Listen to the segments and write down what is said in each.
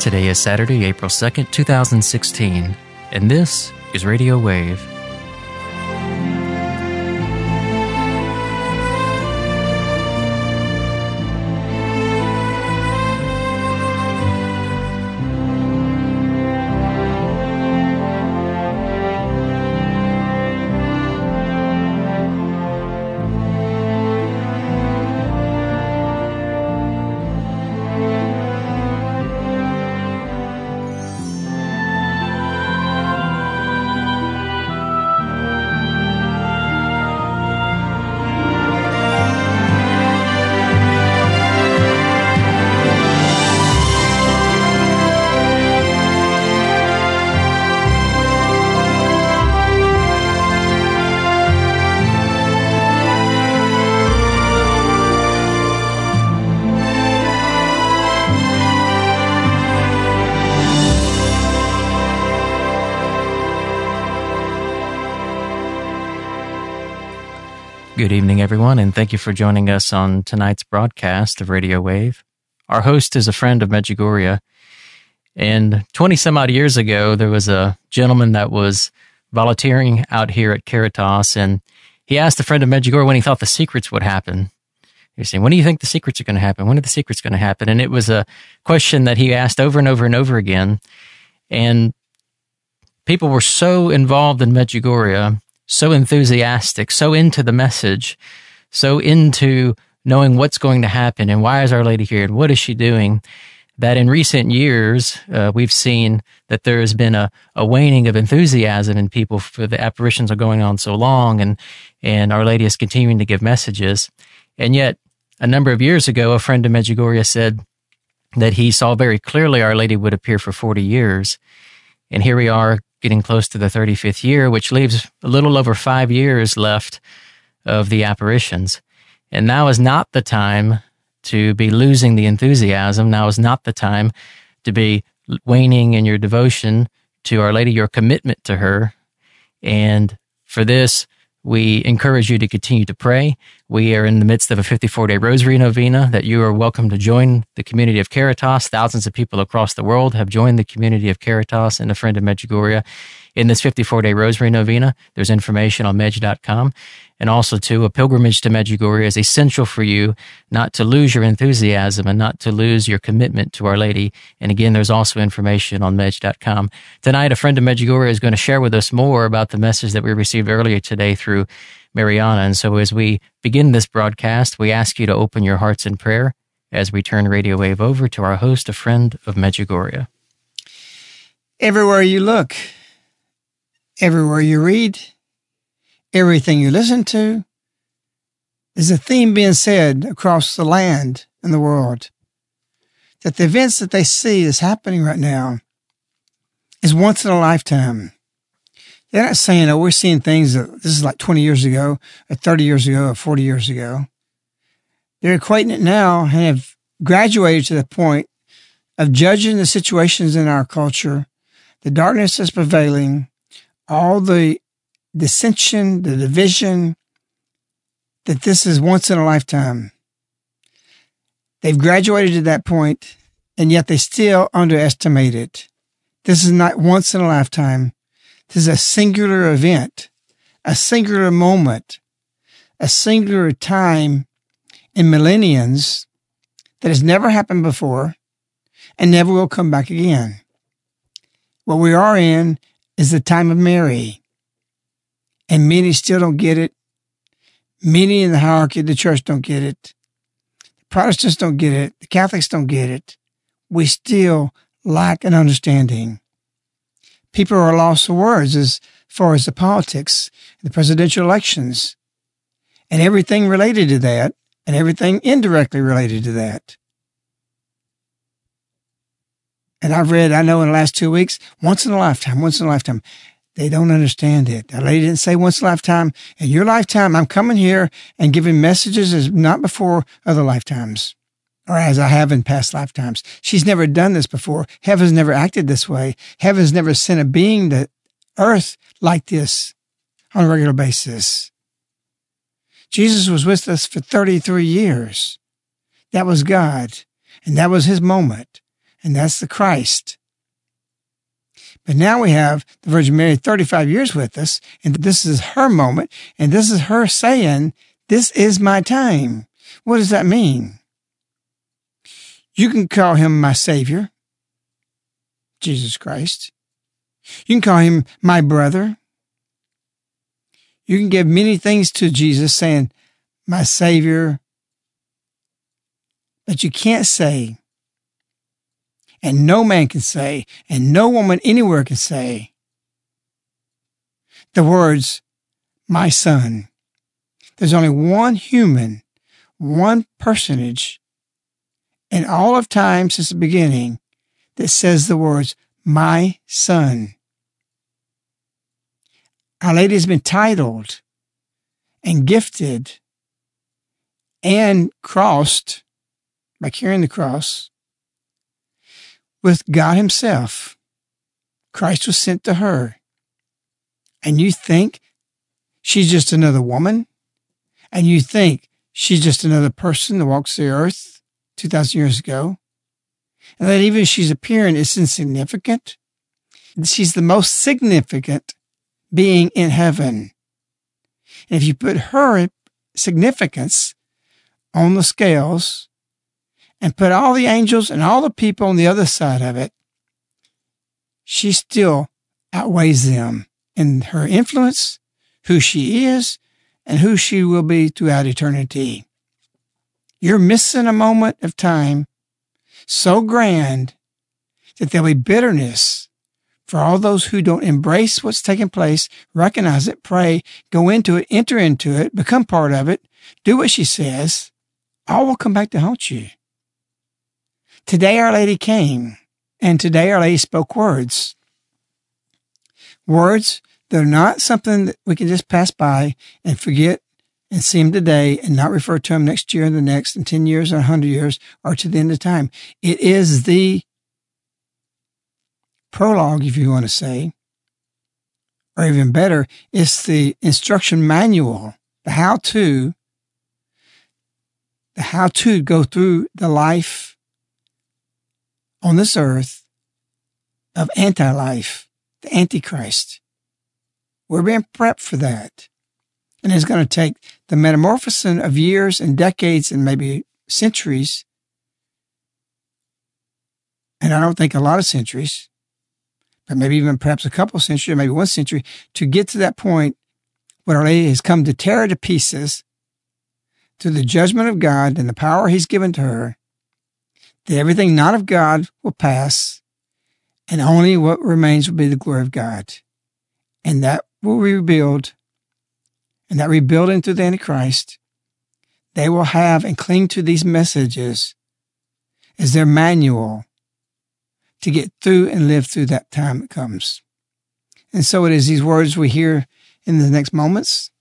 Today is Saturday, April 2nd, 2016, and this is Radio Wave. Everyone, and thank you for joining us on tonight's broadcast of Radio Wave. Our host is a friend of Medjugorje, and 20 some odd years ago, there was a gentleman that was volunteering out here at Caritas, and he asked a friend of Medjugorje when he thought the secrets would happen. He was saying, When do you think the secrets are going to happen? When are the secrets going to happen? And it was a question that he asked over and over and over again. And people were so involved in Medjugorje so enthusiastic, so into the message, so into knowing what's going to happen and why is Our Lady here and what is she doing, that in recent years, uh, we've seen that there has been a, a waning of enthusiasm in people for the apparitions are going on so long and, and Our Lady is continuing to give messages. And yet, a number of years ago, a friend of Medjugorje said that he saw very clearly Our Lady would appear for 40 years. And here we are getting close to the 35th year, which leaves a little over five years left of the apparitions. And now is not the time to be losing the enthusiasm. Now is not the time to be waning in your devotion to Our Lady, your commitment to her. And for this, we encourage you to continue to pray. We are in the midst of a 54 day rosary novena that you are welcome to join the community of Caritas. Thousands of people across the world have joined the community of Caritas and a friend of Medjugorje in this 54 day rosary novena. There's information on medj.com. And also, too, a pilgrimage to Medjugorje is essential for you not to lose your enthusiasm and not to lose your commitment to Our Lady. And again, there's also information on medj.com. Tonight, a friend of Medjugorje is going to share with us more about the message that we received earlier today through Mirjana. And so as we begin this broadcast, we ask you to open your hearts in prayer as we turn Radio Wave over to our host, a friend of Medjugorje. Everywhere you look, everywhere you read, everything you listen to, there's a theme being said across the land and the world that the events that they see is happening right now is once in a lifetime. They're not saying, oh, we're seeing things that this is like 20 years ago, or 30 years ago, or 40 years ago. They're equating it now and have graduated to the point of judging the situations in our culture, the darkness that's prevailing, all the dissension, the division, that this is once in a lifetime. They've graduated to that point, and yet they still underestimate it. This is not once in a lifetime. This is a singular event, a singular moment, a singular time in millenniums that has never happened before and never will come back again. What we are in is the time of Mary. And many still don't get it. Many in the hierarchy of the church don't get it. The Protestants don't get it. The Catholics don't get it. We still lack an understanding people are lost for words as far as the politics, the presidential elections, and everything related to that, and everything indirectly related to that. And I've read, I know in the last two weeks, once in a lifetime, once in a lifetime. They don't understand it. That lady didn't say once a lifetime. In your lifetime, I'm coming here and giving messages as not before other lifetimes or as I have in past lifetimes. She's never done this before. Heaven's never acted this way. Heaven's never sent a being to earth like this on a regular basis. Jesus was with us for 33 years. That was God, and that was his moment. and that's the Christ. But now we have the Virgin Mary 35 years with us, and this is her moment, and this is her saying, This is my time. What does that mean? You can call him my Savior, Jesus Christ. You can call him my brother. You can give many things to Jesus saying, my Savior. But you can't say, and no man can say, and no woman anywhere can say, the words, my son. There's only one human, one personage in all of time since the beginning that says the words, my son. Our Lady has been titled and gifted and crossed by carrying the cross with God Himself. Christ was sent to her. And you think she's just another woman? And you think she's just another person that walks the earth 2,000 years ago? And that even she's appearing is insignificant? She's the most significant being in heaven. And if you put her significance on the scales and put all the angels and all the people on the other side of it, she still outweighs them in her influence, who she is, and who she will be throughout eternity. You're missing a moment of time so grand that there'll be bitterness for all those who don't embrace what's taking place, recognize it, pray, go into it, enter into it, become part of it, do what she says, all will come back to haunt you. Today, Our Lady came, and today, Our Lady spoke words. Words that are not something that we can just pass by and forget and see them today and not refer to them next year and the next and 10 years and 100 years or to the end of time. It is the prologue, if you want to say, or even better, it's the instruction manual, the how to the how to go through the life on this earth of anti life, the Antichrist. We're being prepped for that. And it's going to take the metamorphosis of years and decades and maybe centuries. And I don't think a lot of centuries, but maybe even perhaps a couple centuries, maybe one century to get to that point where Our Lady has come to tear her to pieces through the judgment of God and the power he's given to her, that everything not of God will pass, and only what remains will be the glory of God. And that will rebuild, and that rebuilding through the Antichrist, they will have and cling to these messages as their manual to get through and live through that time that comes. And so it is these words we hear in the next moments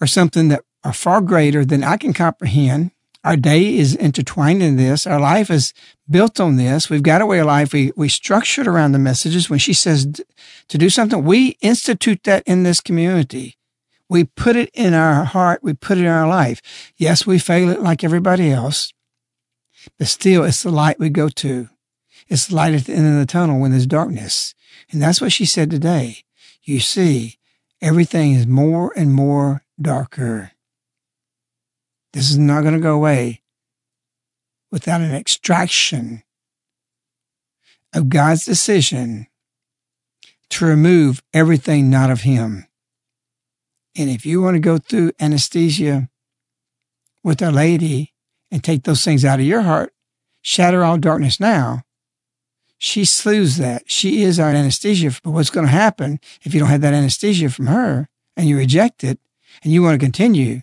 are something that are far greater than I can comprehend. Our day is intertwined in this. Our life is built on this. We've got a way of life. We, we structure it around the messages. When she says to do something, we institute that in this community. We put it in our heart. We put it in our life. Yes, we fail it like everybody else, but still it's the light we go to. It's the light at the end of the tunnel when there's darkness. And that's what she said today. You see, everything is more and more darker. This is not going to go away without an extraction of God's decision to remove everything not of Him. And if you want to go through anesthesia with Our Lady and take those things out of your heart, shatter all darkness now, she slews that. She is our anesthesia. But what's going to happen if you don't have that anesthesia from her and you reject it and you want to continue?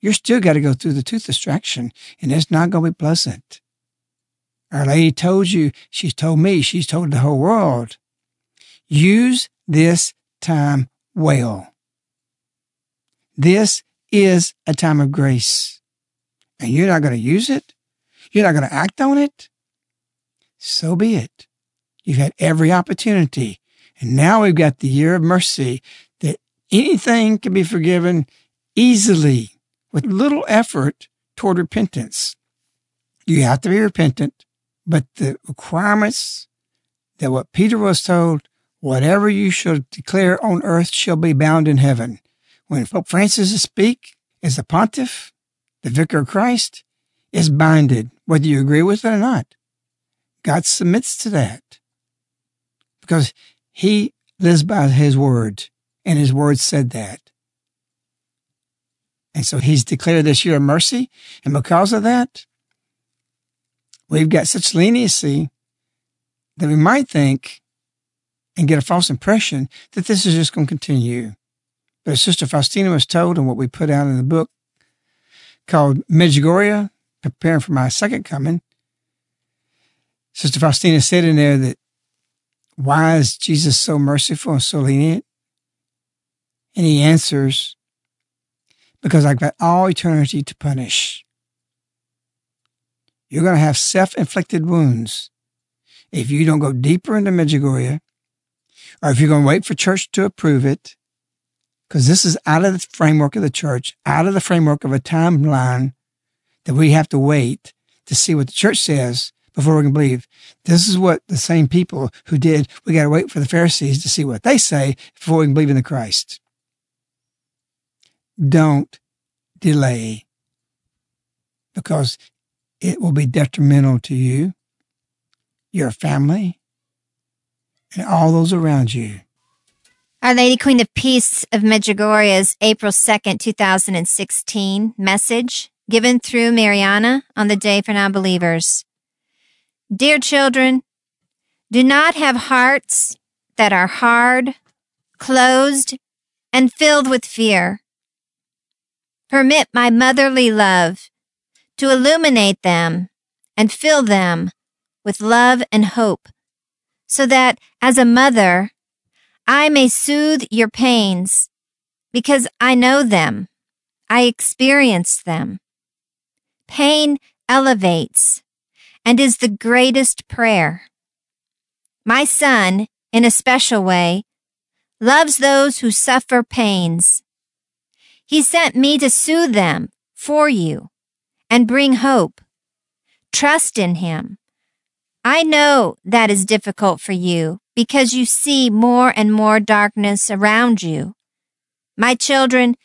You're still got to go through the tooth extraction and it's not going to be pleasant. Our lady told you, she's told me, she's told the whole world, use this time well. This is a time of grace and you're not going to use it. You're not going to act on it. So be it. You've had every opportunity. And now we've got the year of mercy that anything can be forgiven easily with little effort toward repentance. You have to be repentant, But the requirements that what Peter was told, whatever you shall declare on earth shall be bound in heaven. When Pope Francis speak as the pontiff, the vicar of Christ, is binded, whether you agree with it or not. God submits to that because he lives by his word and his word said that. And so he's declared this year of mercy. And because of that, we've got such leniency that we might think and get a false impression that this is just going to continue. But as Sister Faustina was told and what we put out in the book called Medjugorje, Preparing for My Second Coming, Sister Faustina said in there that why is Jesus so merciful and so lenient? And he answers, because I've got all eternity to punish. You're going to have self inflicted wounds if you don't go deeper into Medjugorje, or if you're going to wait for church to approve it, because this is out of the framework of the church, out of the framework of a timeline that we have to wait to see what the church says before we can believe. This is what the same people who did, we got to wait for the Pharisees to see what they say before we can believe in the Christ. Don't delay because it will be detrimental to you, your family, and all those around you. Our Lady Queen of Peace of Medjugorje's April 2nd, 2016 message given through Mirjana on the Day for Non-Believers. Dear children, do not have hearts that are hard, closed, and filled with fear. Permit my motherly love to illuminate them and fill them with love and hope, so that as a mother, I may soothe your pains because I know them. I experienced them. Pain elevates and is the greatest prayer. My son, in a special way, loves those who suffer pains. He sent me to soothe them for you and bring hope. Trust in him. I know that is difficult for you because you see more and more darkness around you. My children,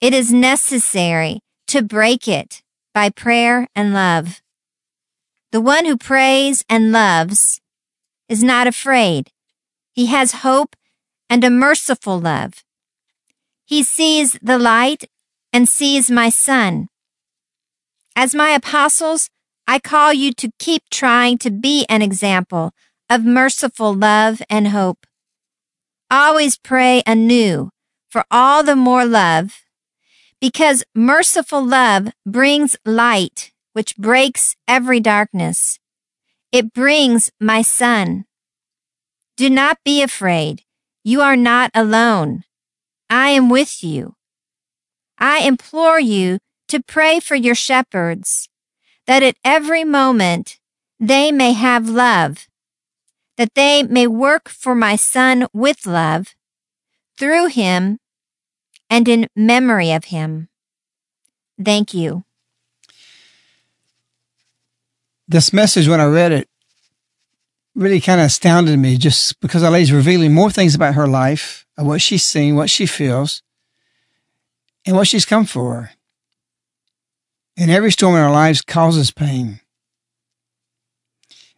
it is necessary to break it by prayer and love. The one who prays and loves is not afraid. He has hope and a merciful love. He sees the light and sees my son. As my apostles, I call you to keep trying to be an example of merciful love and hope. Always pray anew for all the more love, because merciful love brings light which breaks every darkness. It brings my son. Do not be afraid. You are not alone. I am with you. I implore you to pray for your shepherds, that at every moment they may have love, that they may work for my son with love, through him and in memory of him. Thank you. this message, when I read it, really kind of astounded me just because Our Lady's revealing more things about her life, of what she's seen, what she feels, and what she's come for. And every storm in our lives causes pain.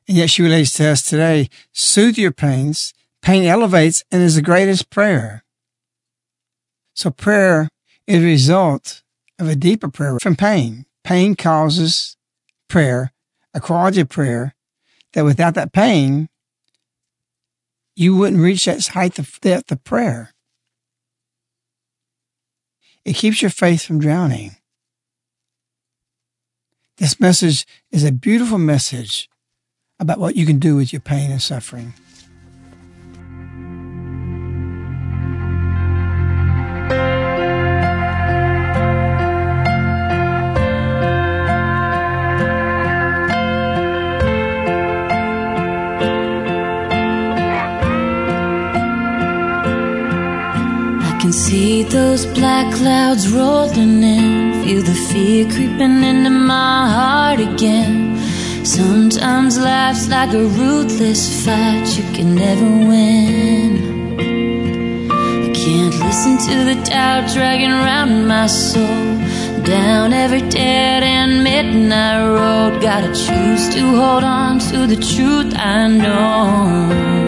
And yet she relates to us today, soothe your pains. Pain elevates and is the greatest prayer. So prayer is a result of a deeper prayer from pain. Pain causes prayer a quality of prayer that without that pain, you wouldn't reach that height of depth of prayer. It keeps your faith from drowning. This message is a beautiful message about what you can do with your pain and suffering. See those black clouds rolling in. Feel the fear creeping into my heart again. Sometimes life's like a ruthless fight you can never win. I can't listen to the doubt dragging around my soul. Down every dead and midnight road. Gotta choose to hold on to the truth I know.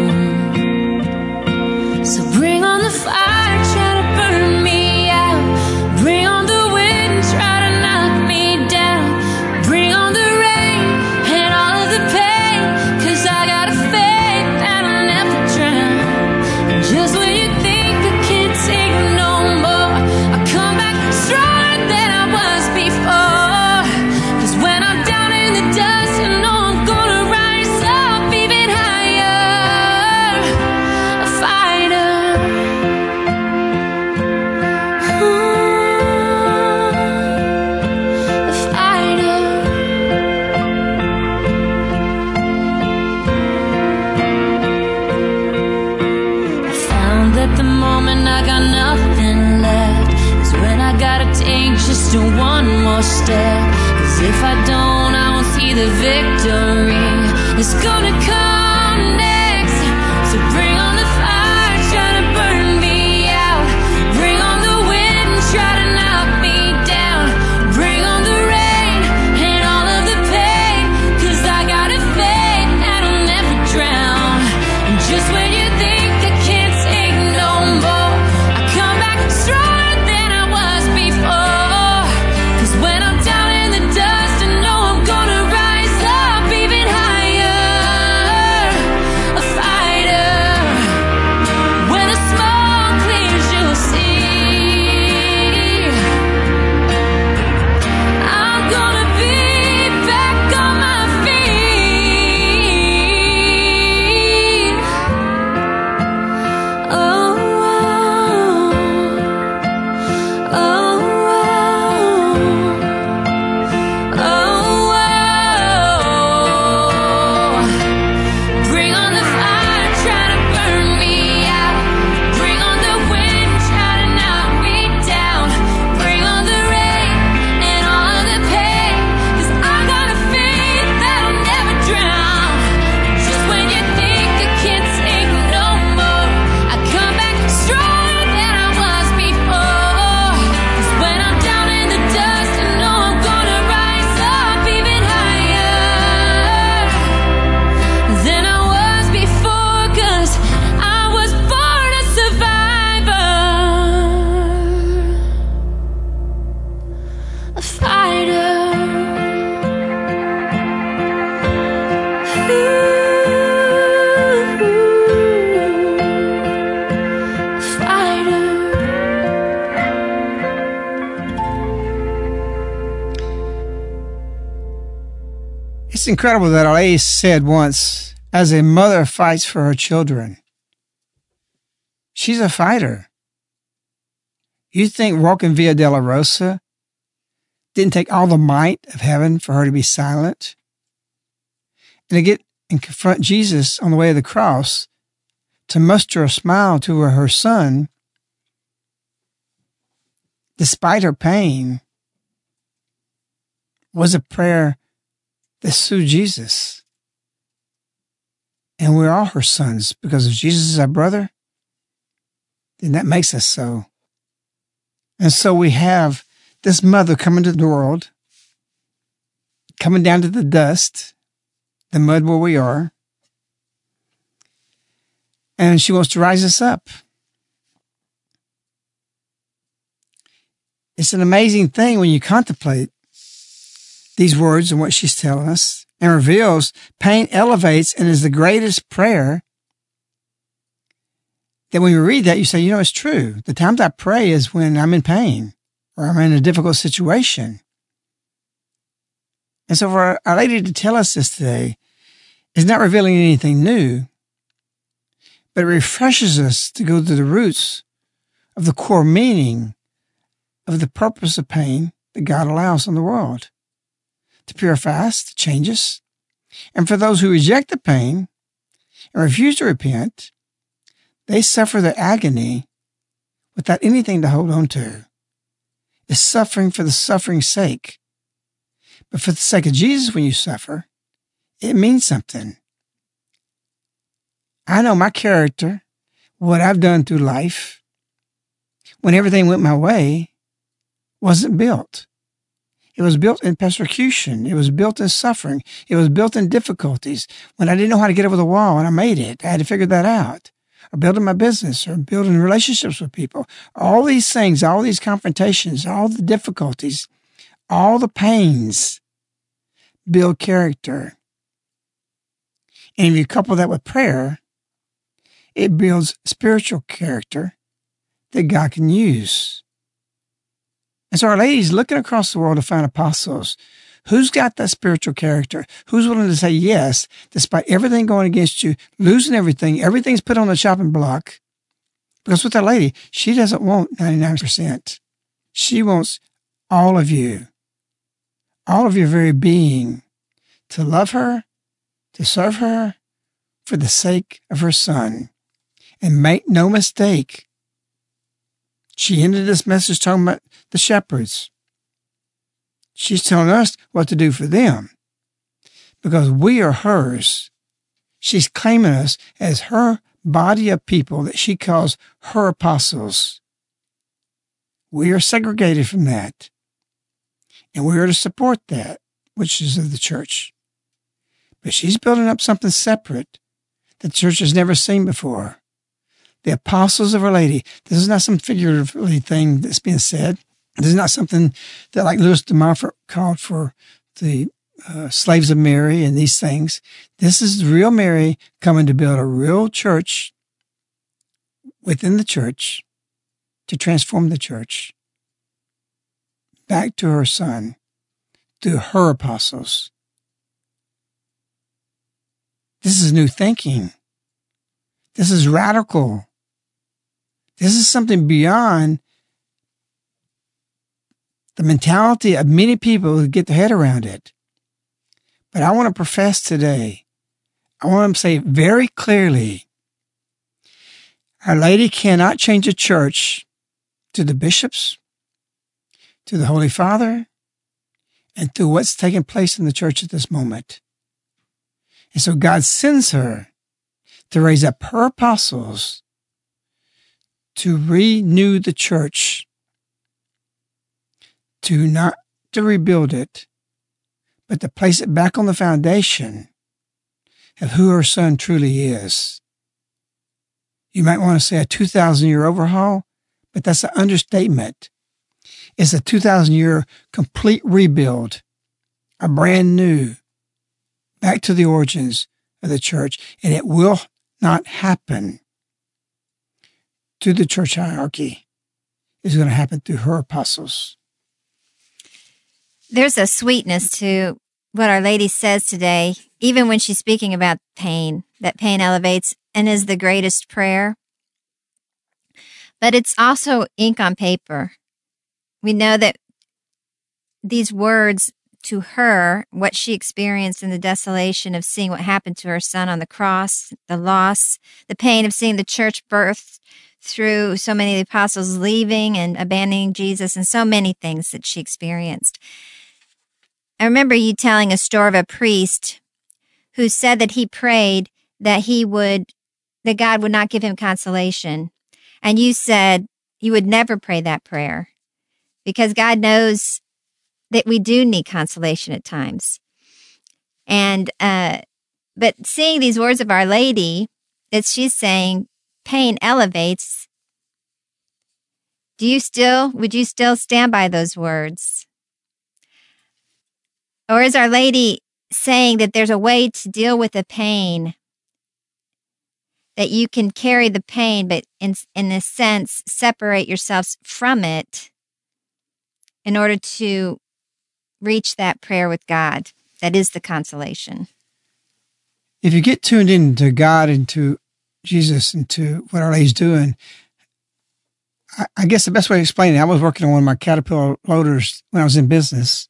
The victory. Incredible that ace said once, as a mother fights for her children. She's a fighter. You think walking Via Dolorosa didn't take all the might of heaven for her to be silent? And to get and confront Jesus on the way of the cross, to muster a smile to her, her son, despite her pain, was a prayer that sued Jesus. And we're all her sons because if Jesus is our brother, then that makes us so. And so we have this mother coming to the world, coming down to the dust, the mud where we are, and she wants to rise us up. It's an amazing thing when you contemplate these words and what she's telling us and reveals pain elevates and is the greatest prayer that when you read that, you say, you know, it's true. The times I pray is when I'm in pain or I'm in a difficult situation. And so for our, lady to tell us this today is not revealing anything new, but it refreshes us to go to the roots of the core meaning of the purpose of pain that God allows in the world to purify us, to change us. And for those who reject the pain and refuse to repent, they suffer the agony without anything to hold on to. It's suffering for the suffering's sake. But for the sake of Jesus, when you suffer, it means something. I know my character, what I've done through life, when everything went my way, wasn't built. It was built in persecution. It was built in suffering. It was built in difficulties. When I didn't know how to get over the wall and I made it, I had to figure that out. Or building my business or building relationships with people. All these things, all these confrontations, all the difficulties, all the pains build character. And if you couple that with prayer, it builds spiritual character that God can use. And so our lady's looking across the world to find apostles. Who's got that spiritual character? Who's willing to say yes, despite everything going against you, losing everything, everything's put on the chopping block? Because with that lady, she doesn't want 99%. She wants all of you, all of your very being, to love her, to serve her for the sake of her son. And make no mistake, she ended this message talking about the shepherds. She's telling us what to do for them because we are hers. She's claiming us as her body of people that she calls her apostles. We are segregated from that. And we are to support that, which is of the church. But she's building up something separate that the church has never seen before the apostles of Our Lady. This is not some figuratively thing that's being said. This is not something that, like Louis de Montfort called for the uh, slaves of Mary and these things. This is real Mary coming to build a real church within the church to transform the church back to her son through her apostles. This is new thinking. This is radical. This is something beyond the mentality of many people who get their head around it. But I want to profess today, I want to say very clearly, Our Lady cannot change a church to the bishops, to the Holy Father, and to what's taking place in the church at this moment. And so God sends her to raise up her apostles to renew the church, to not to rebuild it, but to place it back on the foundation of who her son truly is. You might want to say a 2,000 year overhaul, but that's an understatement. It's a 2,000 year complete rebuild, a brand new, back to the origins of the church, and it will not happen to the church hierarchy is going to happen through her apostles. There's a sweetness to what Our Lady says today, even when she's speaking about pain, that pain elevates and is the greatest prayer. But it's also ink on paper. We know that these words to her, what she experienced in the desolation of seeing what happened to her son on the cross, the loss, the pain of seeing the church birthed through so many of the apostles leaving and abandoning Jesus and so many things that she experienced. I remember you telling a story of a priest who said that he prayed that he would, that God would not give him consolation. And you said you would never pray that prayer because God knows that we do need consolation at times. And, uh, but seeing these words of Our Lady, that she's saying, pain elevates, do you still, would you still stand by those words? Or is Our Lady saying that there's a way to deal with the pain, that you can carry the pain, but in, in a sense, separate yourselves from it in order to reach that prayer with God? That is the consolation. If you get tuned into God and to Jesus and to what Our Lady's doing. I, I guess the best way to explain it, I was working on one of my Caterpillar loaders when I was in business,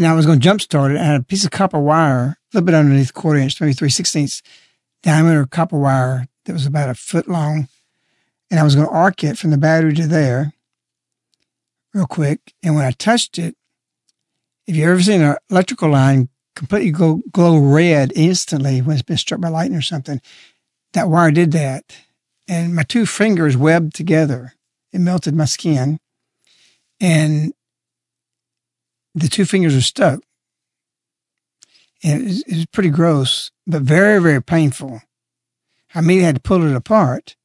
and I was going to jump start it. I had a piece of copper wire, a little bit underneath quarter inch, maybe three sixteenths diameter copper wire that was about a foot long, and I was going to arc it from the battery to there, real quick. And when I touched it, if you've ever seen an electrical line completely glow, glow red instantly when it's been struck by lightning or something. That wire did that. And my two fingers webbed together. It melted my skin. And the two fingers were stuck. And it was, it was pretty gross, but very, very painful. I immediately had to pull it apart.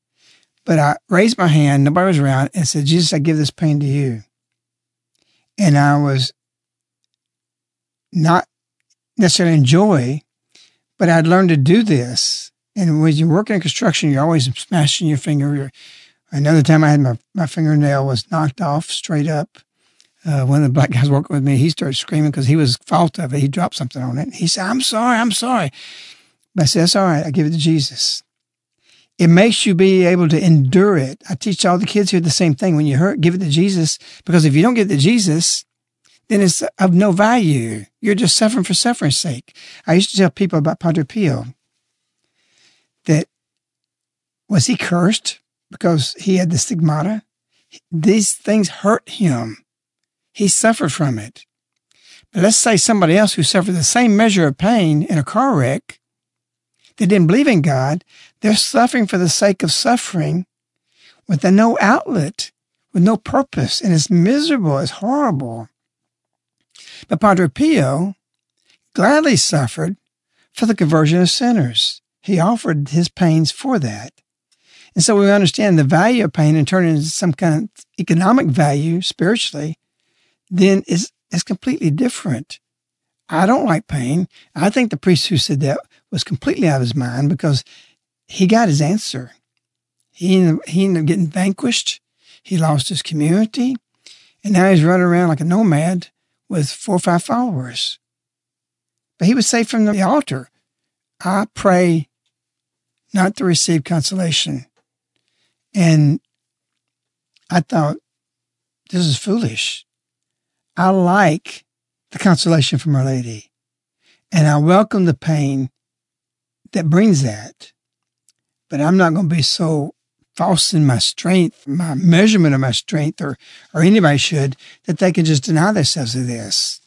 But I raised my hand, nobody was around, and said, Jesus, I give this pain to you. And I was not necessarily enjoy, but I'd learned to do this. And when you're working in construction, you're always smashing your finger. Another time I had my, my fingernail was knocked off straight up. Uh, one of the black guys working with me, he started screaming because he was fault of it. He dropped something on it. He said, I'm sorry, I'm sorry. But I said, that's all right. I give it to Jesus. It makes you be able to endure it. I teach all the kids here the same thing. When you hurt, give it to Jesus. Because if you don't give it to Jesus, then it's of no value. You're just suffering for suffering's sake. I used to tell people about Padre Pio that was he cursed because he had the stigmata? These things hurt him. He suffered from it. But let's say somebody else who suffered the same measure of pain in a car wreck, they didn't believe in God, they're suffering for the sake of suffering with no outlet, with no purpose, and it's miserable, it's horrible. But Padre Pio gladly suffered for the conversion of sinners. He offered his pains for that. And so we understand the value of pain and turn it into some kind of economic value spiritually, then is is completely different. I don't like pain. I think the priest who said that was completely out of his mind because he got his answer. He ended, he ended up getting vanquished. He lost his community. And now he's running around like a nomad with four or five followers. But he was saved from the altar. I pray not to receive consolation. And I thought, this is foolish. I like the consolation from Our Lady, and I welcome the pain that brings that. But I'm not going to be so false in my strength, my measurement of my strength, or, or anybody should, that they can just deny themselves of this.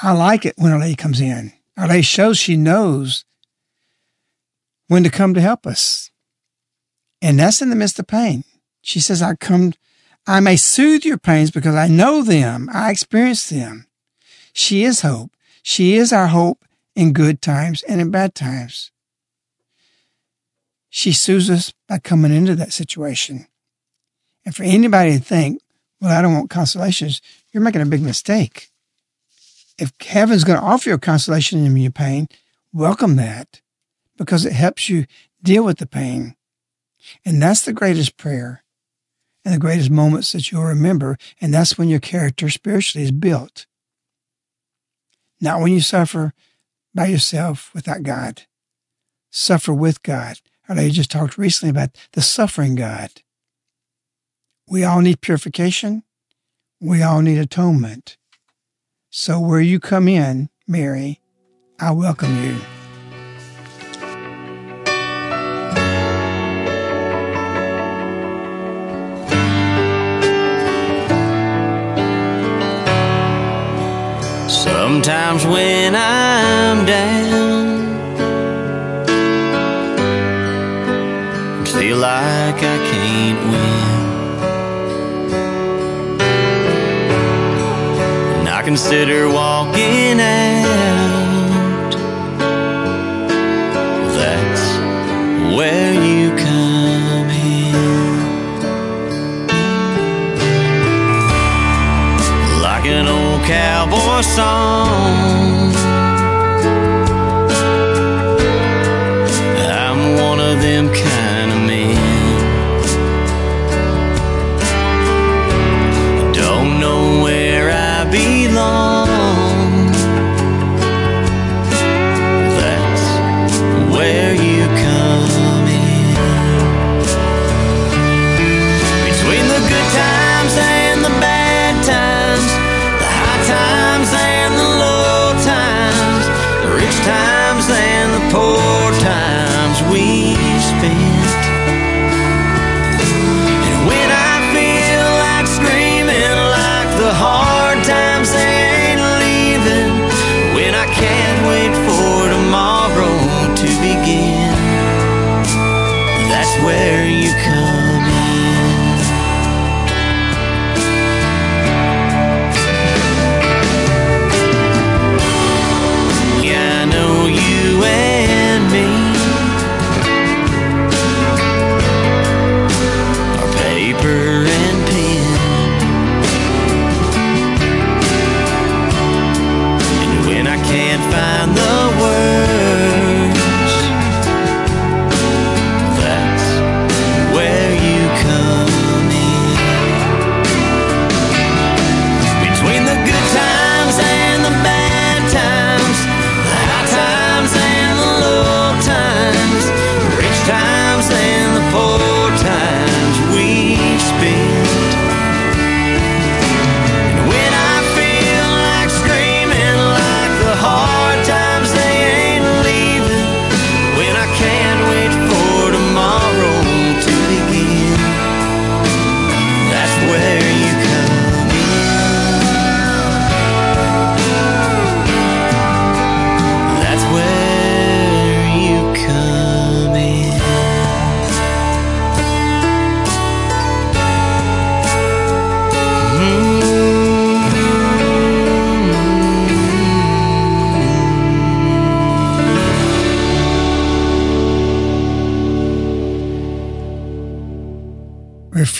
I like it when Our Lady comes in. Our Lady shows she knows when to come to help us. And that's in the midst of pain. She says, I come, I may soothe your pains because I know them. I experience them. She is hope. She is our hope in good times and in bad times. She soothes us by coming into that situation. And for anybody to think, well, I don't want consolations, you're making a big mistake. If heaven's going to offer you a consolation in your pain, welcome that because it helps you deal with the pain. And that's the greatest prayer and the greatest moments that you'll remember. And that's when your character spiritually is built. Not when you suffer by yourself without God. Suffer with God. I just talked recently about the suffering God. We all need purification. We all need atonement. So where you come in, Mary, I welcome you. Sometimes when I'm down, feel like I can't win. And I consider walking out. That's where you cowboy song.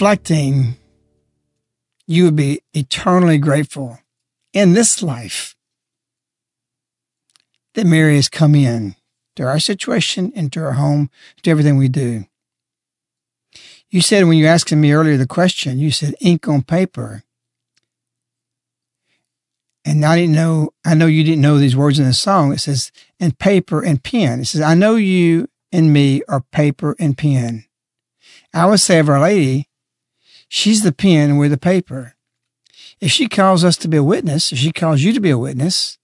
Reflecting, you would be eternally grateful in this life that Mary has come in to our situation, into our home, to everything we do. You said when you asked me earlier the question, you said ink on paper. And I didn't know, I know you didn't know these words in the song. It says, and paper and pen. It says, I know you and me are paper and pen. I would say of Our Lady, she's the pen and we're the paper. If she calls us to be a witness, if she calls you to be a witness,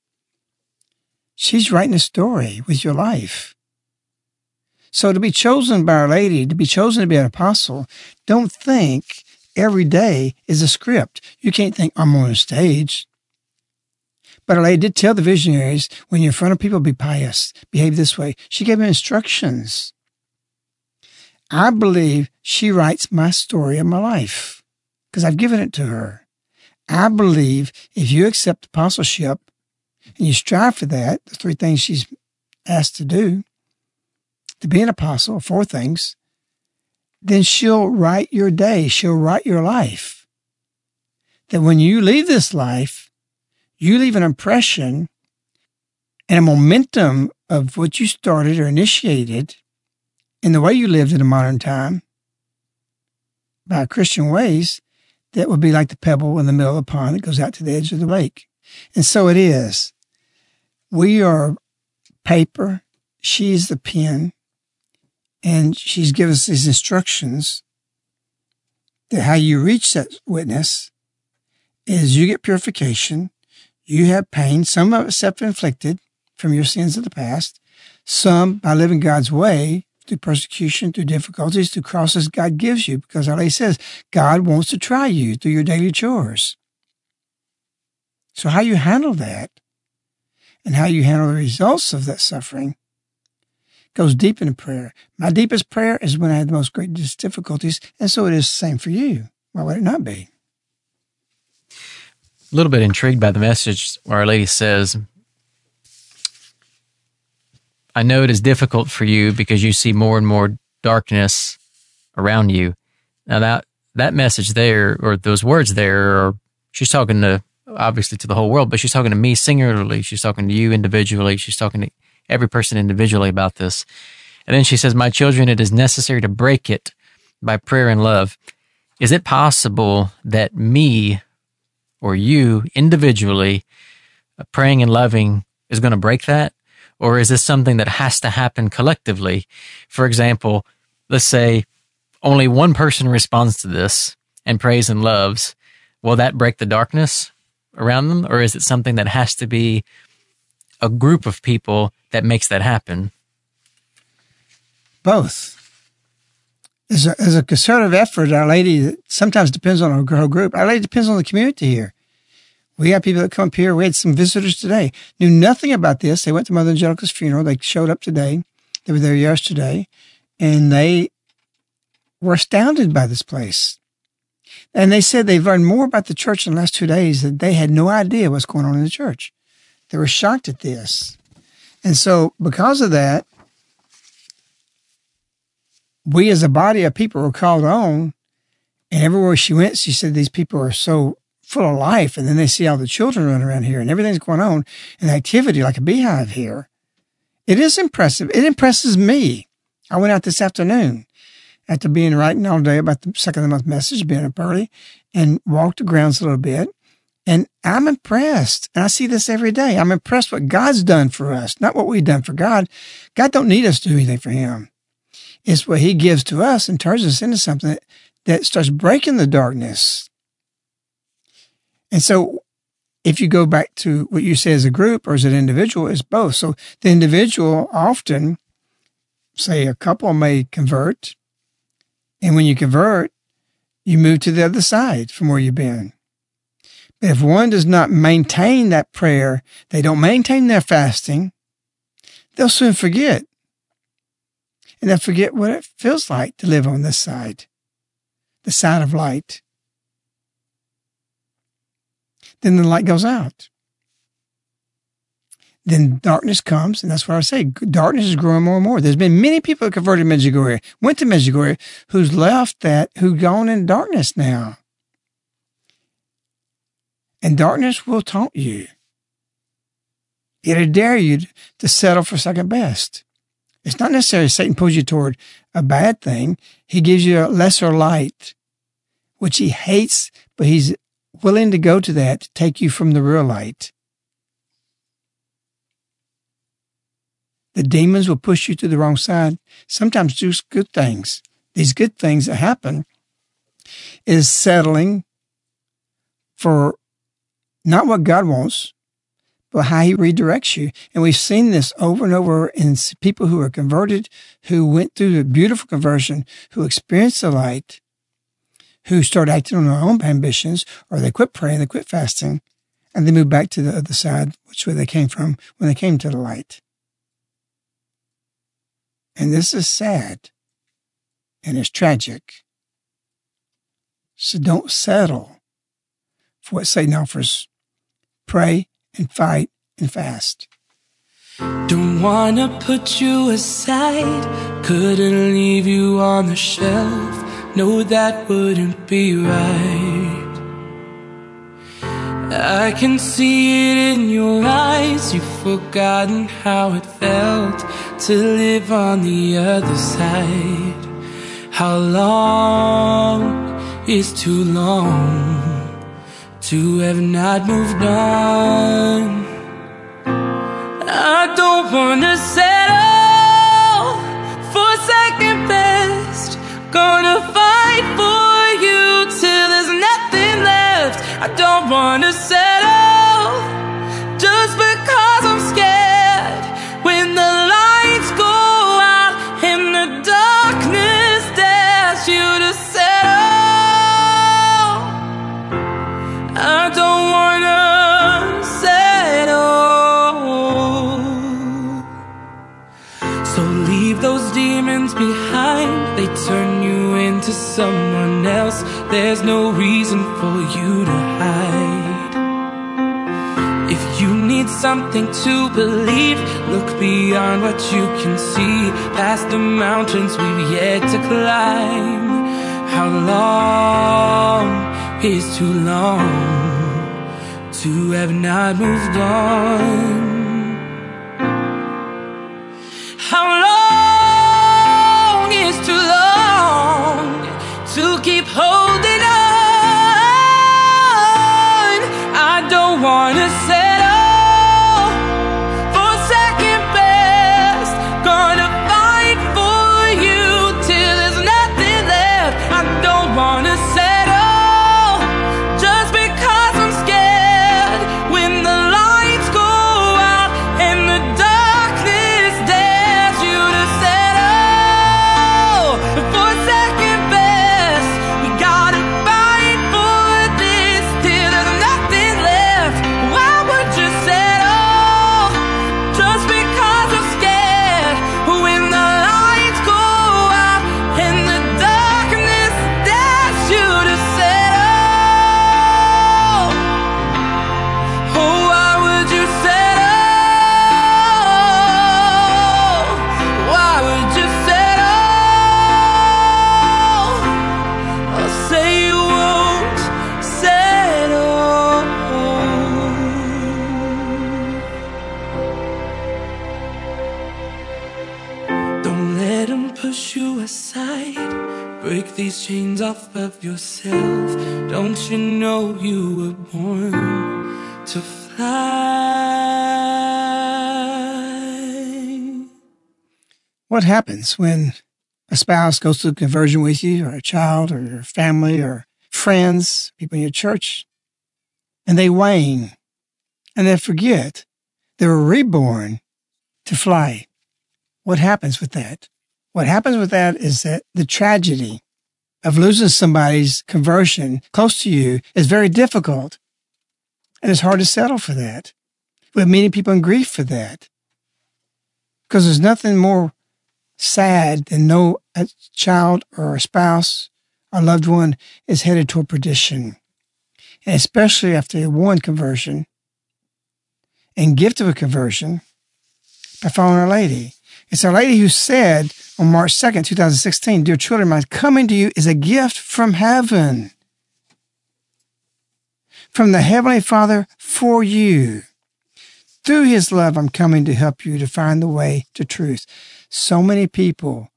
she's writing a story with your life. So to be chosen by Our Lady, to be chosen to be an apostle, don't think every day is a script. You can't think I'm on a stage. But Our Lady did tell the visionaries, when you're in front of people, be pious, behave this way. She gave them instructions. I believe she writes my story of my life because I've given it to her. I believe if you accept apostleship and you strive for that, the three things she's asked to do, to be an apostle, four things, then she'll write your day. She'll write your life. That when you leave this life, you leave an impression and a momentum of what you started or initiated in the way you lived in a modern time by Christian ways that would be like the pebble in the middle of the pond that goes out to the edge of the lake. And so it is. We are paper. She's the pen. And she's given us these instructions that how you reach that witness is you get purification you have pain, some of it self inflicted from your sins of the past, some by living God's way through persecution, through difficulties, through crosses God gives you, because He says God wants to try you through your daily chores. So, how you handle that and how you handle the results of that suffering goes deep into prayer. My deepest prayer is when I had the most greatest difficulties, and so it is the same for you. Why would it not be? a little bit intrigued by the message where Our Lady says, I know it is difficult for you because you see more and more darkness around you. Now that that message there or those words there are she's talking to obviously to the whole world, but she's talking to me singularly. She's talking to you individually. She's talking to every person individually about this. And then she says, My children, it is necessary to break it by prayer and love. Is it possible that me or you individually uh, praying and loving is going to break that? Or is this something that has to happen collectively? For example, let's say only one person responds to this and prays and loves. Will that break the darkness around them? Or is it something that has to be a group of people that makes that happen? Both. As a, as a concerted effort, Our Lady sometimes depends on our whole group. Our Lady depends on the community here. We have people that come up here. We had some visitors today, knew nothing about this. They went to Mother Angelica's funeral. They showed up today. They were there yesterday and they were astounded by this place. And they said they've learned more about the church in the last two days that they had no idea what's going on in the church. They were shocked at this. And so because of that, we as a body of people were called on. And everywhere she went, she said, these people are so full of life. And then they see all the children running around here and everything's going on and activity like a beehive here. It is impressive. It impresses me. I went out this afternoon after being writing all day about the second of the month message, being up early, and walked the grounds a little bit. And I'm impressed. And I see this every day. I'm impressed what God's done for us, not what we've done for God. God don't need us to do anything for him. It's what he gives to us and turns us into something that, that starts breaking the darkness. And so if you go back to what you say as a group or as an individual, it's both. So the individual often, say a couple may convert. And when you convert, you move to the other side from where you've been. But if one does not maintain that prayer, they don't maintain their fasting, they'll soon forget and then forget what it feels like to live on this side, the side of light. Then the light goes out. then darkness comes, and that's what I say. Darkness is growing more and more. There's been many people converted to Medjugorje, went to Medjugorje, who's left that, who gone in darkness now. And darkness will taunt you. It'll dare you to settle for second best. It's not necessarily Satan pulls you toward a bad thing. He gives you a lesser light, which he hates, but he's willing to go to that to take you from the real light. The demons will push you to the wrong side. Sometimes just good things. These good things that happen is settling for not what God wants, but how he redirects you. And we've seen this over and over in people who are converted, who went through the beautiful conversion, who experienced the light, who start acting on their own ambitions, or they quit praying, they quit fasting, and they move back to the other side, which way they came from when they came to the light. And this is sad and it's tragic. So don't settle for what Satan offers. Pray and fight and fast. Don't wanna put you aside, couldn't leave you on the shelf. No, that wouldn't be right. I can see it in your eyes, you've forgotten how it felt to live on the other side. How long is too long to have not moved on? I don't wanna settle for second best. Gonna for you till there's nothing left. I don't wanna settle just because I'm scared. When the lights go out and the darkness dares you to settle, I don't wanna settle. So leave those demons behind. They turn you into someone else. There's no reason for you to hide. If you need something to believe, look beyond what you can see, past the mountains we've yet to climb. How long is too long to have not moved on? How long is too long to keep yourself. Don't you know you were born to fly? What happens when a spouse goes through conversion with you, or a child, or your family, or friends, people in your church, and they wane and they forget they were reborn to fly? What happens with that? What happens with that is that the tragedy of losing somebody's conversion close to you is very difficult. And it's hard to settle for that. We have many people in grief for that. Because there's nothing more sad than know a child or a spouse or loved one is headed toward perdition. And especially after a one conversion. and gift of a conversion by following Our Lady. It's Our Lady who said on March 2nd, 2016, Dear children, my coming to you is a gift from heaven, from the Heavenly Father for you. Through His love, I'm coming to help you to find the way to truth. So many people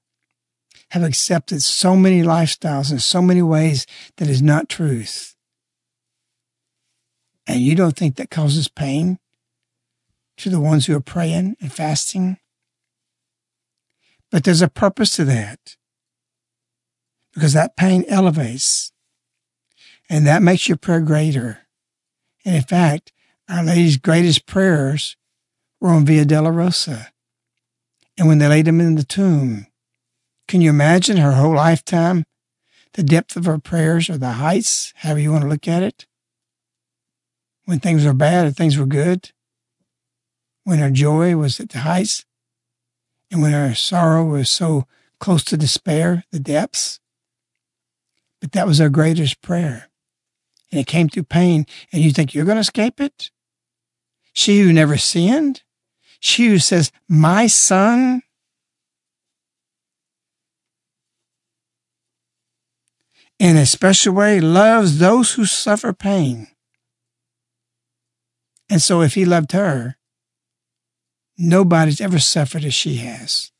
have accepted so many lifestyles in so many ways that is not truth. And you don't think that causes pain to the ones who are praying and fasting? But there's a purpose to that because that pain elevates and that makes your prayer greater. And in fact, Our Lady's greatest prayers were on Via Dolorosa. And when they laid him in the tomb, can you imagine her whole lifetime, the depth of her prayers or the heights, however you want to look at it? When things were bad or things were good? When her joy was at the heights? And when our sorrow was so close to despair, the depths? But that was our greatest prayer. And it came through pain, and you think you're going to escape it? She who never sinned? She who says, My son in a special way loves those who suffer pain. And so if he loved her, nobody's ever suffered as she has.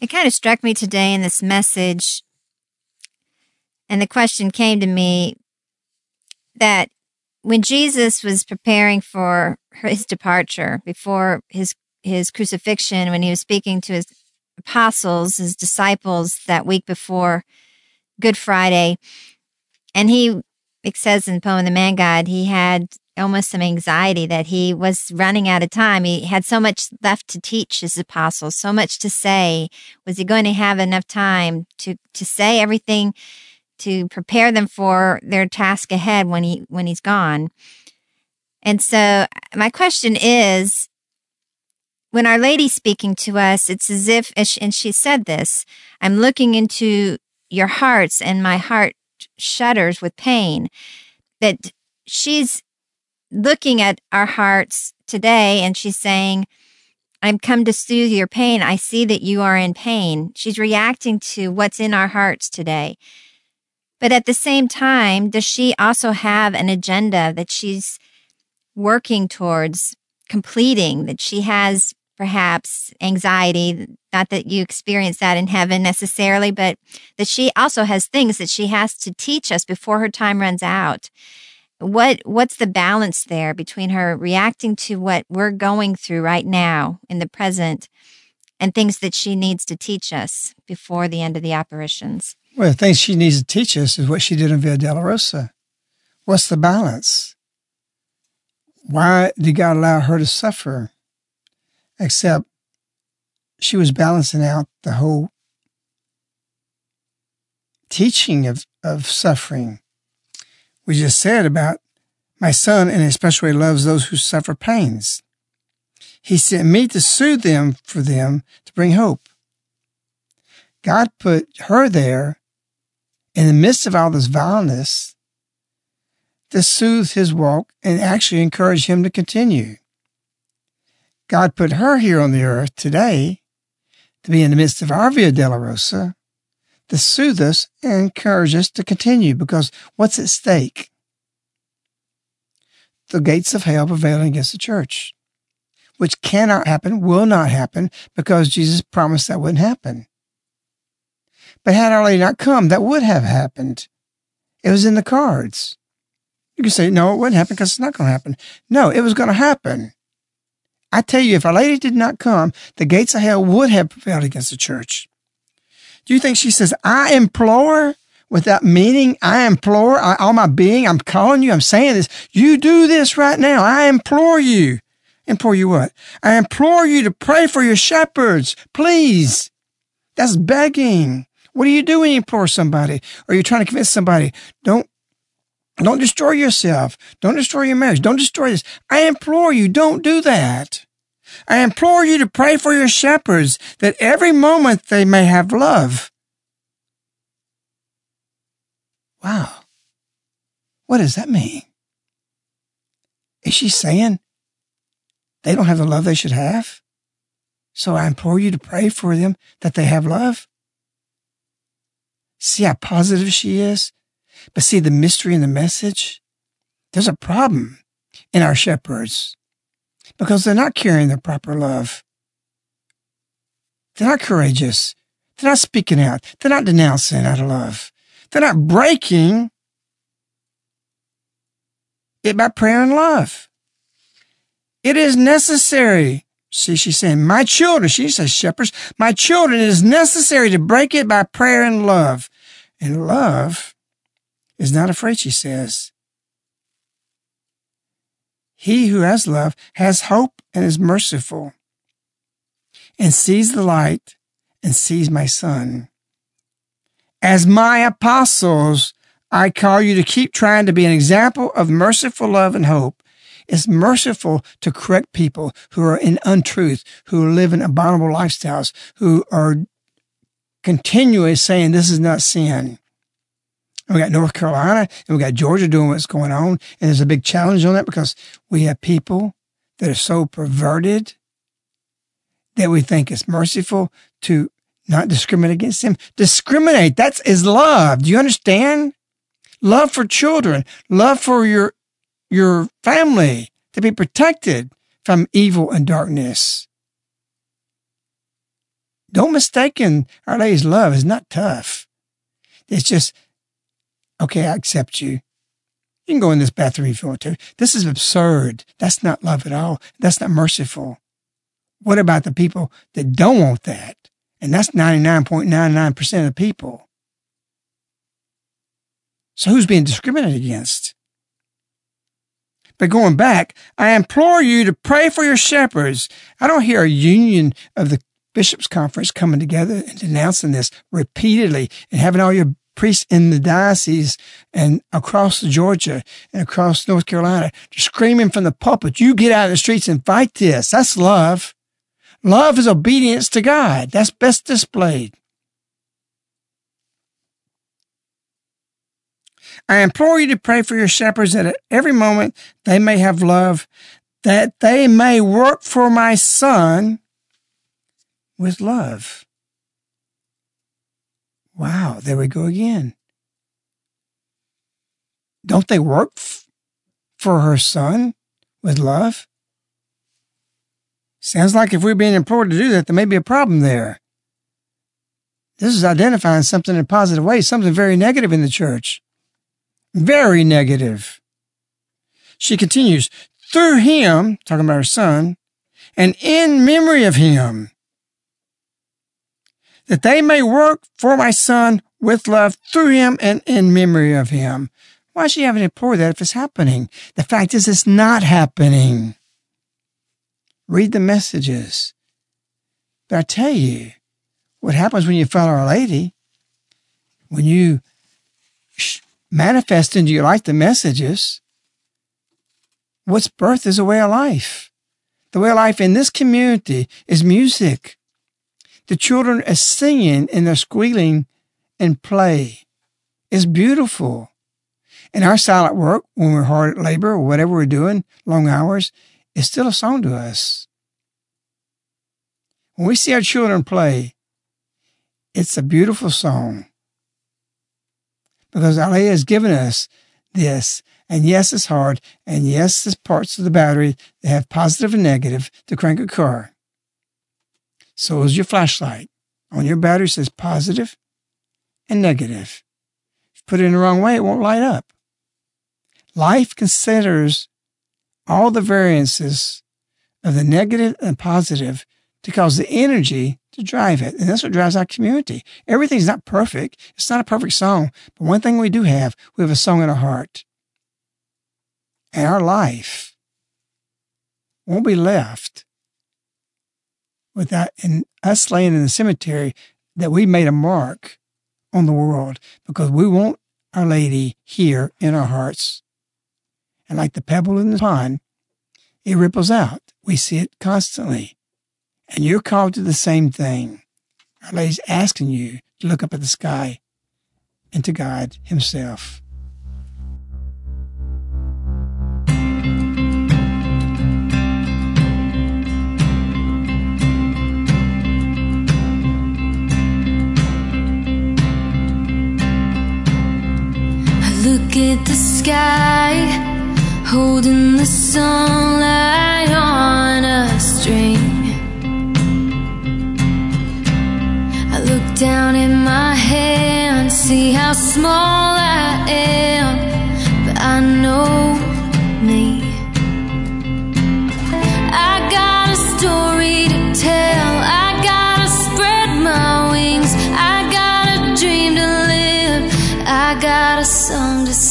It kind of struck me today in this message, and the question came to me that when Jesus was preparing for his departure, before his his crucifixion, when he was speaking to his apostles, his disciples that week before Good Friday, and he it says in the poem The Man God, he had almost some anxiety that he was running out of time. He had so much left to teach his apostles, so much to say. Was he going to have enough time to, to say everything to prepare them for their task ahead when he when he's gone? And so my question is when Our Lady's speaking to us, it's as if, and she said this, I'm looking into your hearts and my heart shudders with pain. That she's looking at our hearts today and she's saying, I'm come to soothe your pain. I see that you are in pain. She's reacting to what's in our hearts today. But at the same time, does she also have an agenda that she's working towards completing, that she has perhaps anxiety. Not that you experience that in heaven necessarily, but that she also has things that she has to teach us before her time runs out. What what's the balance there between her reacting to what we're going through right now in the present and things that she needs to teach us before the end of the apparitions? Well, the things she needs to teach us is what she did in Via Dolorosa. What's the balance? Why did God allow her to suffer? Except she was balancing out the whole teaching of, of suffering. We just said about my son in a special way loves those who suffer pains. He sent me to soothe them for them to bring hope. God put her there in the midst of all this vileness to soothe his walk and actually encourage him to continue. God put her here on the earth today to be in the midst of our Via Dolorosa to soothe us and encourage us to continue because what's at stake? The gates of hell prevailing against the church, which cannot happen, will not happen because Jesus promised that wouldn't happen. But had Our Lady not come, that would have happened. It was in the cards. You can say, no, it wouldn't happen because it's not going to happen. No, it was going to happen. I tell you, if Our Lady did not come, the gates of hell would have prevailed against the church. Do you think she says, I implore without meaning? I implore I, all my being. I'm calling you. I'm saying this. You do this right now. I implore you. Implore you what? I implore you to pray for your shepherds. Please. That's begging. What do you do when you implore somebody? Or you're trying to convince somebody, don't don't destroy yourself. Don't destroy your marriage. Don't destroy this. I implore you, don't do that. I implore you to pray for your shepherds that every moment they may have love. Wow. What does that mean? Is she saying they don't have the love they should have? So I implore you to pray for them that they have love. See how positive she is? But see the mystery in the message? There's a problem in our shepherds because they're not carrying the proper love. They're not courageous. They're not speaking out. They're not denouncing out of love. They're not breaking it by prayer and love. It is necessary. See, she's saying, my children, she says, shepherds, my children, it is necessary to break it by prayer and love. And love is not afraid, she says. He who has love has hope and is merciful and sees the light and sees my son. As my apostles, I call you to keep trying to be an example of merciful love and hope. It's merciful to correct people who are in untruth, who live in abominable lifestyles, who are continually saying this is not sin. We got North Carolina and we got Georgia doing what's going on. And there's a big challenge on that because we have people that are so perverted that we think it's merciful to not discriminate against them. Discriminate. That's is love. Do you understand? Love for children, love for your, your family to be protected from evil and darkness. Don't mistaken Our Lady's love is not tough. It's just, okay, I accept you. You can go in this bathroom if you want to. This is absurd. That's not love at all. That's not merciful. What about the people that don't want that? And that's 99.99% of the people. So who's being discriminated against? But going back, I implore you to pray for your shepherds. I don't hear a union of the bishops' conference coming together and denouncing this repeatedly and having all your priests in the diocese and across Georgia and across North Carolina screaming from the pulpit, you get out of the streets and fight this. That's love. Love is obedience to God. That's best displayed. I implore you to pray for your shepherds that at every moment they may have love, that they may work for my son with love. Wow, there we go again. Don't they work f- for her son with love? Sounds like if we're being implored to do that, there may be a problem there. This is identifying something in a positive way, something very negative in the church. Very negative. She continues, through him, talking about her son, and in memory of him, that they may work for my son with love through him and in memory of him. Why is she having to pour that if it's happening? The fact is, it's not happening. Read the messages. But I tell you, what happens when you follow Our Lady, when you manifest into your life the messages. What's birth is a way of life. The way of life in this community is music. The children are singing and they're squealing and play. It's beautiful. And our silent work, when we're hard at labor or whatever we're doing, long hours, is still a song to us. When we see our children play, it's a beautiful song because Our Lady has given us this. And yes, it's hard. And yes, there's parts of the battery that have positive and negative to crank a car. So is your flashlight. On your battery says positive and negative. If you put it in the wrong way, it won't light up. Life considers all the variances of the negative and positive to cause the energy to drive it. And that's what drives our community. Everything's not perfect. It's not a perfect song. But one thing we do have, we have a song in our heart. And our life won't be left without in us laying in the cemetery that we made a mark on the world because we want Our Lady here in our hearts. And like the pebble in the pond, it ripples out. We see it constantly. And you're called to the same thing. Our Lady's asking you to look up at the sky and to God Himself. Sky, holding the sunlight on a string. I look down at my hand, see how small I am, but I know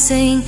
sing.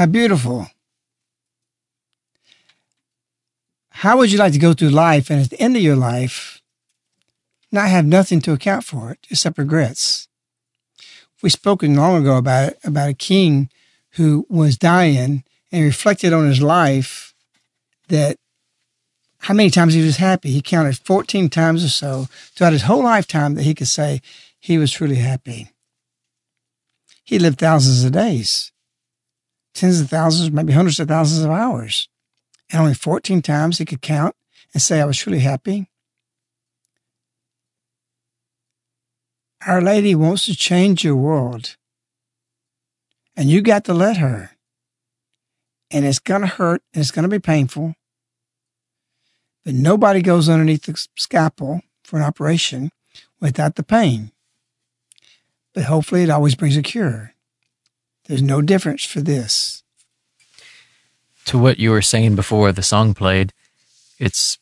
How beautiful. How would you like to go through life and at the end of your life not have nothing to account for it except regrets? We spoken long ago about it, about a king who was dying and reflected on his life that how many times he was happy. He counted 14 times or so throughout his whole lifetime that he could say he was truly happy. He lived thousands of days tens of thousands, maybe hundreds of thousands of hours. And only 14 times he could count and say, I was truly happy. Our Lady wants to change your world. And you got to let her. And it's going to hurt and it's going to be painful. But nobody goes underneath the scalpel for an operation without the pain. But hopefully it always brings a cure. There's no difference for this. to what you were saying before the song played, it's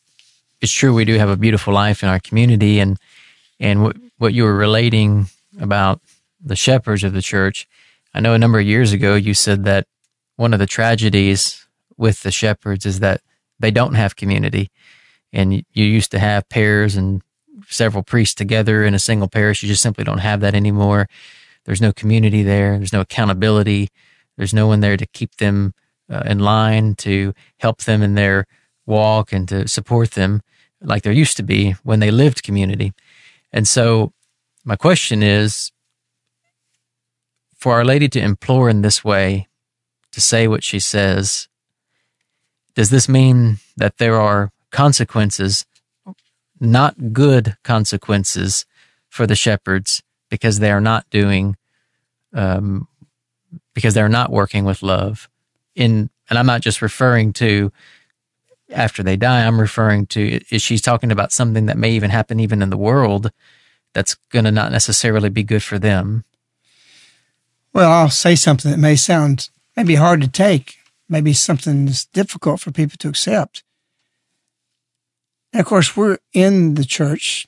it's true we do have a beautiful life in our community, and and what what you were relating about the shepherds of the church. I know a number of years ago you said that one of the tragedies with the shepherds is that they don't have community, and you used to have pairs and several priests together in a single parish. You just simply don't have that anymore. There's no community there. There's no accountability. There's no one there to keep them uh, in line, to help them in their walk and to support them like there used to be when they lived community. And so my question is for Our Lady to implore in this way, to say what she says, does this mean that there are consequences, not good consequences for the shepherds because they are not doing, um, because they're not working with love? In, and I'm not just referring to after they die, I'm referring to, is she's talking about something that may even happen even in the world that's going to not necessarily be good for them. Well, I'll say something that may sound maybe hard to take, maybe something that's difficult for people to accept. And of course, we're in the church.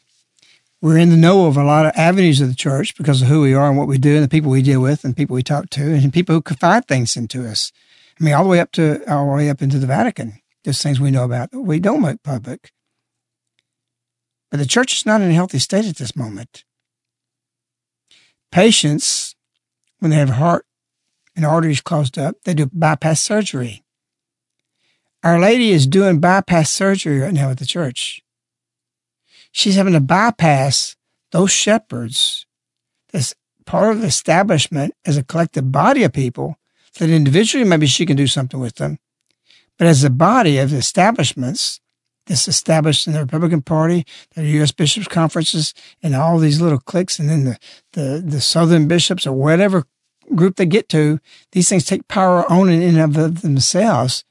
We're in the know of a lot of avenues of the church because of who we are and what we do and the people we deal with and people we talk to and people who confide things into us. I mean, all the way up to all the way up into the Vatican. There's things we know about that we don't make public. But the church is not in a healthy state at this moment. Patients, when they have heart and arteries closed up, they do bypass surgery. Our Lady is doing bypass surgery right now at the church. She's having to bypass those shepherds that's part of the establishment as a collective body of people that individually maybe she can do something with them. But as a body of establishments that's established in the Republican Party, the U.S. bishops' conferences, and all these little cliques, and then the, the, the Southern bishops or whatever group they get to, these things take power on and in of themselves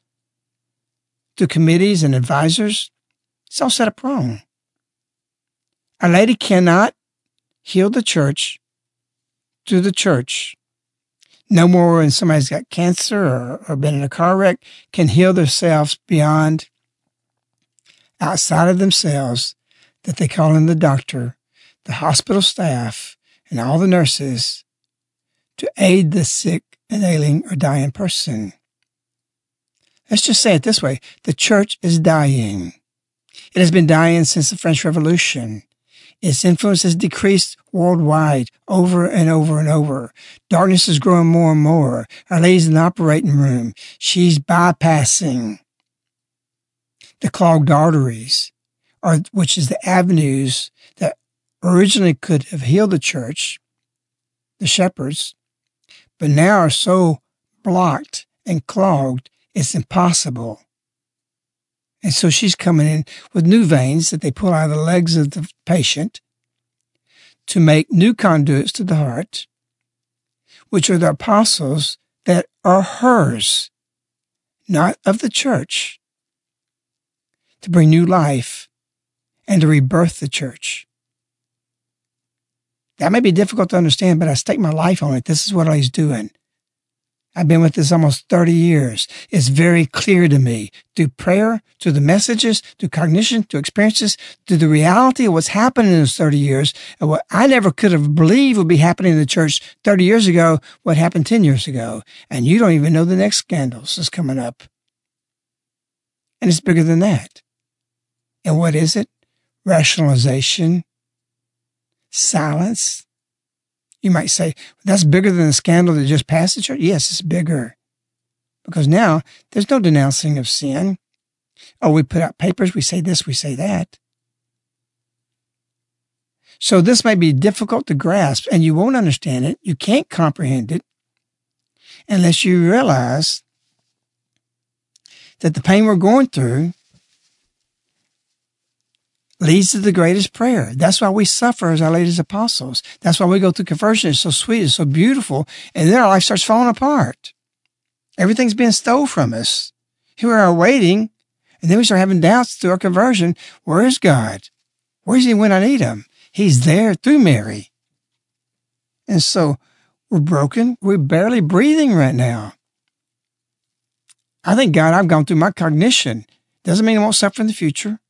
to committees and advisors. It's all set up wrong. Our Lady cannot heal the church through the church. No more when somebody's got cancer or, or been in a car wreck can heal themselves beyond outside of themselves that they call in the doctor, the hospital staff, and all the nurses to aid the sick and ailing or dying person. Let's just say it this way the church is dying. It has been dying since the French Revolution. Its influence has decreased worldwide over and over and over. Darkness is growing more and more. Our Lady's in the operating room. She's bypassing the clogged arteries, or which is the avenues that originally could have healed the church, the shepherds, but now are so blocked and clogged, it's impossible. And so she's coming in with new veins that they pull out of the legs of the patient to make new conduits to the heart, which are the apostles that are hers, not of the church to bring new life and to rebirth the church. That may be difficult to understand, but I stake my life on it. This is what he's doing. I've been with this almost 30 years. It's very clear to me through prayer, through the messages, through cognition, through experiences, through the reality of what's happening in those 30 years and what I never could have believed would be happening in the church 30 years ago, what happened 10 years ago. And you don't even know the next scandals is coming up. And it's bigger than that. And what is it? Rationalization, silence. You might say, that's bigger than the scandal that just passed the church. Yes, it's bigger. Because now there's no denouncing of sin. Oh, we put out papers, we say this, we say that. So this may be difficult to grasp and you won't understand it. You can't comprehend it unless you realize that the pain we're going through leads to the greatest prayer. That's why we suffer as Our Lady's apostles. That's why we go through conversion. It's so sweet. It's so beautiful. And then our life starts falling apart. Everything's being stole from us. Here we are waiting. And then we start having doubts through our conversion. Where is God? Where is he when I need him? He's there through Mary. And so we're broken. We're barely breathing right now. I think God, I've gone through my cognition. Doesn't mean I won't suffer in the future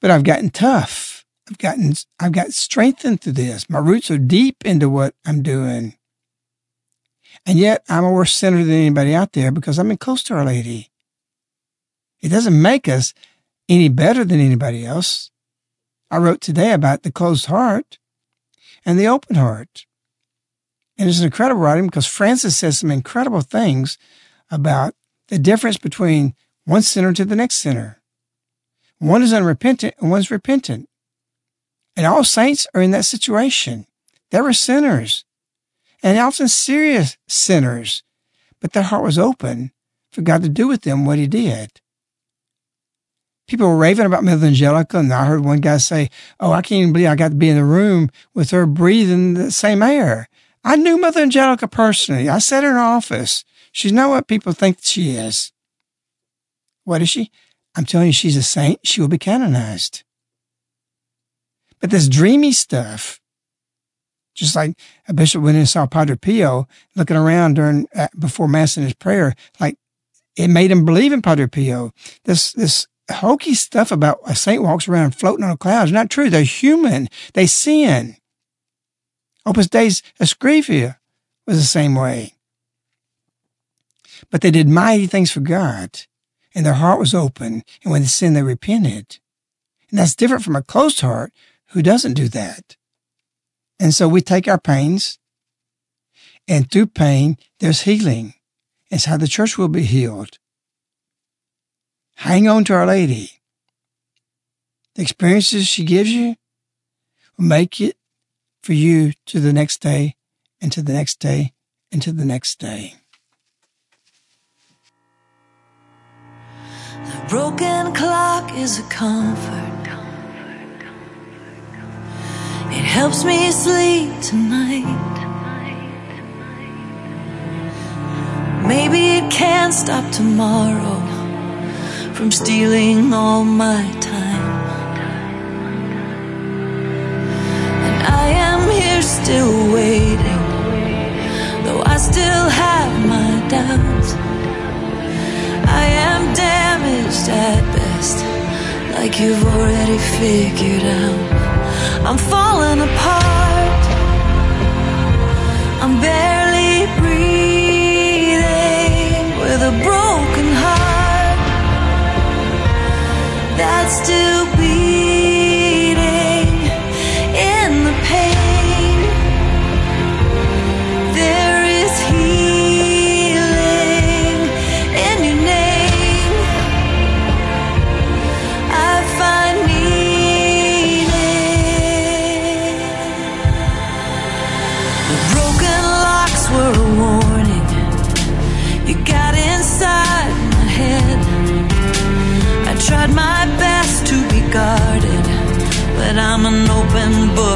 but I've gotten tough. I've gotten, I've got strengthened through this. My roots are deep into what I'm doing. And yet I'm a worse sinner than anybody out there because I'm in close to Our Lady. It doesn't make us any better than anybody else. I wrote today about the closed heart and the open heart. And it's an incredible writing because Francis says some incredible things about the difference between one sinner to the next sinner. One is unrepentant and one's repentant. And all saints are in that situation. They were sinners and often serious sinners, but their heart was open for God to do with them what he did. People were raving about Mother Angelica, and I heard one guy say, Oh, I can't even believe I got to be in the room with her breathing the same air. I knew Mother Angelica personally. I sat in her office. She's not what people think she is. What is she? I'm telling you, she's a saint. She will be canonized. But this dreamy stuff, just like a bishop went and saw Padre Pio looking around during uh, before mass in his prayer, like it made him believe in Padre Pio. This this hokey stuff about a saint walks around floating on a cloud is not true. They're human. They sin. Opus Dei's Escrivá was the same way. But they did mighty things for God, and their heart was open, and when they sinned, they repented. And that's different from a closed heart who doesn't do that. And so we take our pains, and through pain, there's healing. It's how the church will be healed. Hang on to Our Lady. The experiences she gives you will make it for you to the next day and to the next day and to the next day. Broken clock is a comfort. It helps me sleep tonight. Maybe it can't stop tomorrow from stealing all my time. And I am here still waiting, though I still have my doubts. I am damaged at best, like you've already figured out. I'm falling apart. I'm barely breathing with a broken heart that's still beating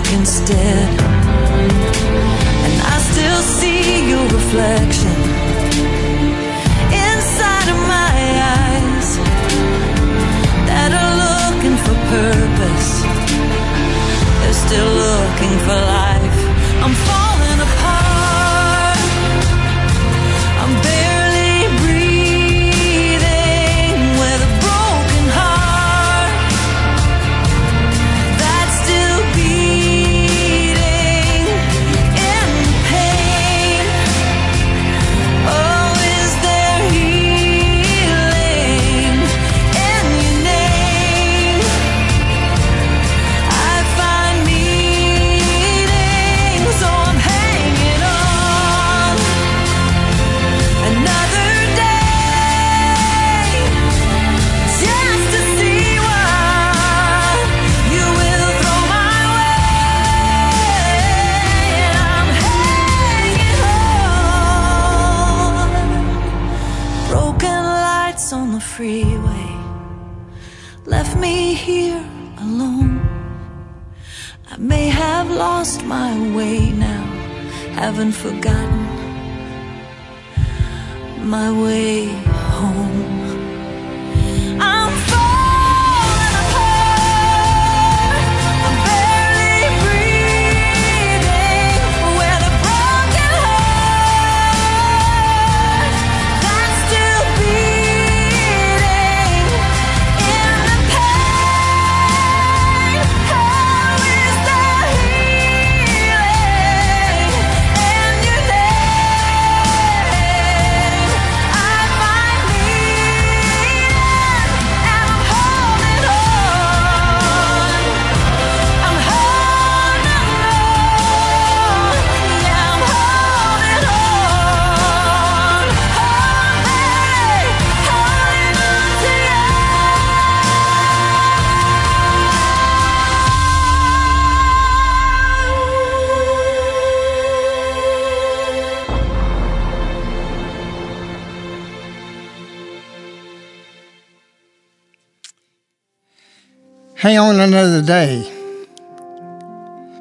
open instead. And I still see your reflection inside of my eyes that are looking for purpose. They're still looking for life. Another day.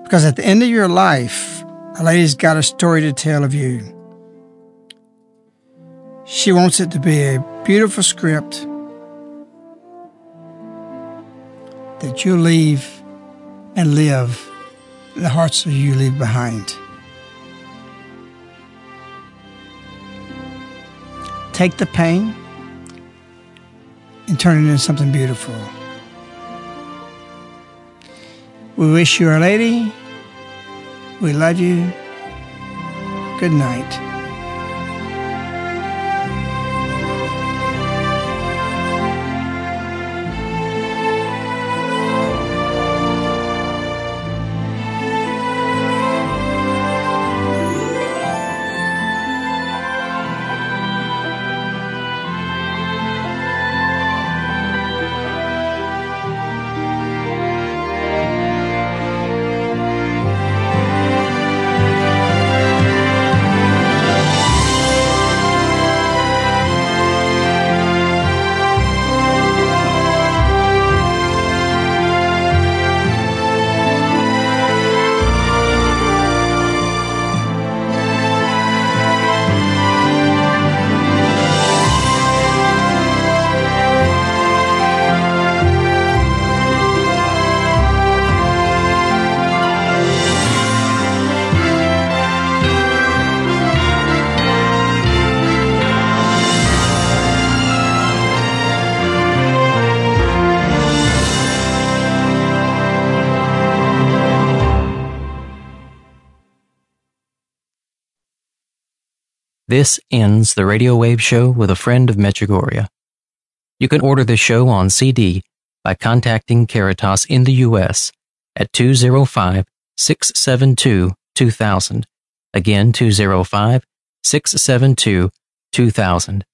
Because at the end of your life, a lady's got a story to tell of you. She wants it to be a beautiful script that you leave and live in the hearts of you leave behind. Take the pain and turn it into something beautiful. We wish you, Our Lady. We love you. Good night. This ends the Radio Wave Show with a friend of Medjugorje. You can order the show on CD by contacting Caritas in the U.S. at 205 672 2000. Again, 205 672 2000.